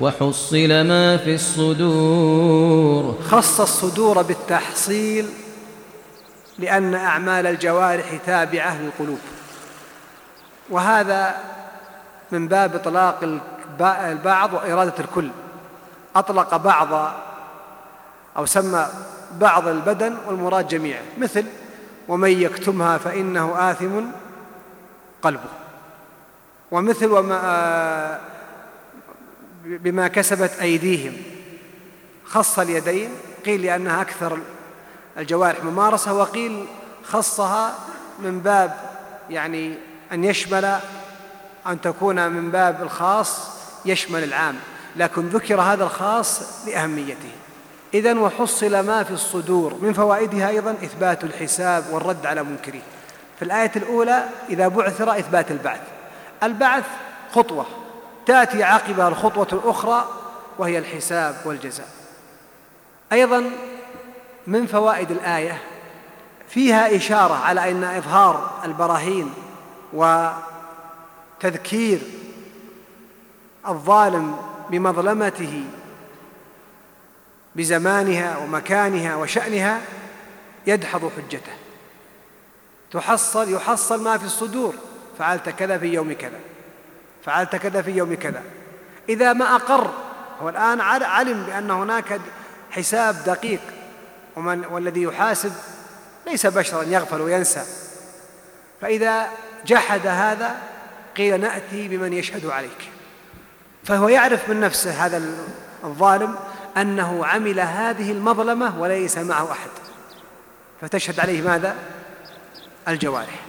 وحصل ما في الصدور. خص الصدور بالتحصيل لأن أعمال الجوارح تابعة للقلوب. وهذا من باب إطلاق البعض وإرادة الكل. أطلق بعض أو سمى بعض البدن والمراد جميعه مثل ومن يكتمها فإنه آثم قلبه. ومثل وما بما كسبت أيديهم. خص اليدين قيل لأنها أكثر الجوارح ممارسة وقيل خصها من باب يعني أن يشمل أن تكون من باب الخاص يشمل العام لكن ذكر هذا الخاص لأهميته. إذا وحصل ما في الصدور من فوائدها أيضا إثبات الحساب والرد على منكره. في الآية الأولى إذا بعثر إثبات البعث. البعث خطوة. تأتي عقبها الخطوة الأخرى وهي الحساب والجزاء. أيضا من فوائد الآية فيها إشارة على أن إظهار البراهين وتذكير الظالم بمظلمته بزمانها ومكانها وشأنها يدحض حجته. تحصل يحصل ما في الصدور. فعلت كذا في يوم كذا. فعلت كذا في يوم كذا. إذا ما أقر هو الآن علم بأن هناك حساب دقيق. ومن والذي يحاسب ليس بشرا يغفل وينسى. فإذا جحد هذا قيل نأتي بمن يشهد عليك. فهو يعرف من نفسه هذا الظالم أنه عمل هذه المظلمة وليس معه أحد. فتشهد عليه ماذا؟ الجوارح.